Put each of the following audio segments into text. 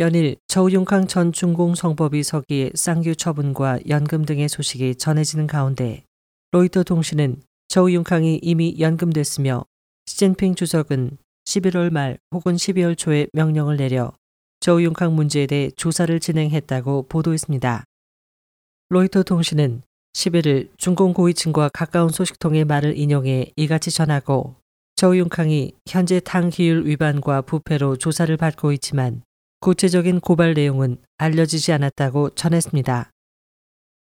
연일 저우융캉 전 중공 성법위 서기의 쌍규 처분과 연금 등의 소식이 전해지는 가운데 로이터 통신은 저우융캉이 이미 연금됐으며 시진핑 주석은 11월 말 혹은 12월 초에 명령을 내려 저우융캉 문제에 대해 조사를 진행했다고 보도했습니다. 로이터 통신은 11일 중공 고위층과 가까운 소식통의 말을 인용해 이같이 전하고 저우융캉이 현재 당 기율 위반과 부패로 조사를 받고 있지만 구체적인 고발 내용은 알려지지 않았다고 전했습니다.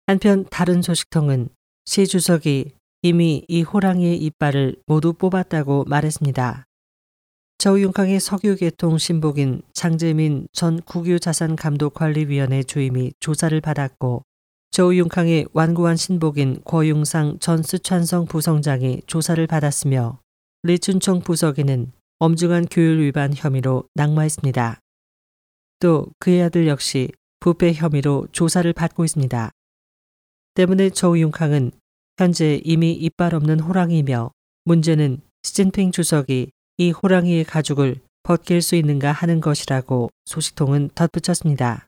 한편 다른 소식통은 시 주석이 이미 이 호랑이의 이빨을 모두 뽑았다고 말했습니다. 저우융캉의 석유계통 신복인 장재민 전 국유자산감독관리위원회 주임이 조사를 받았고 저우융캉의 완고한 신복인 고용상 전 스촨성 부성장이 조사를 받았으며 리춘청 부서기는 엄중한 규율 위반 혐의로 낙마했습니다. 또 그의 아들 역시 부패 혐의로 조사를 받고 있습니다. 때문에 저우융캉은 현재 이미 이빨 없는 호랑이며 문제는 시진핑 주석이 이 호랑이의 가죽을 벗길 수 있는가 하는 것이라고 소식통은 덧붙였습니다.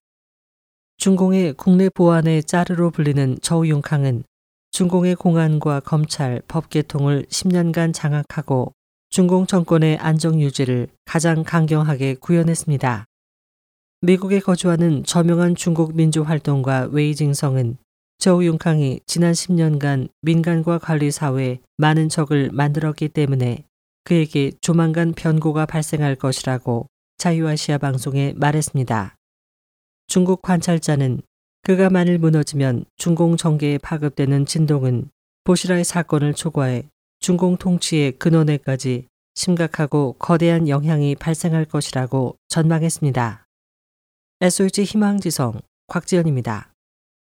중공의 국내 보안의 짜르로 불리는 저우융캉은 중공의 공안과 검찰, 법계통을 10년간 장악하고 중공 정권의 안정 유지를 가장 강경하게 구현했습니다. 미국에 거주하는 저명한 중국 민주활동가 웨이징성은 저우 융캉이 지난 10년간 민간과 관리 사회에 많은 적을 만들었기 때문에 그에게 조만간 변고가 발생할 것이라고 자유아시아 방송에 말했습니다. 중국 관찰자는 그가 만일 무너지면 중공 정계에 파급되는 진동은 보시라의 사건을 초과해 중공 통치의 근원에까지 심각하고 거대한 영향이 발생할 것이라고 전망했습니다. SOH 희망지성 곽지연입니다.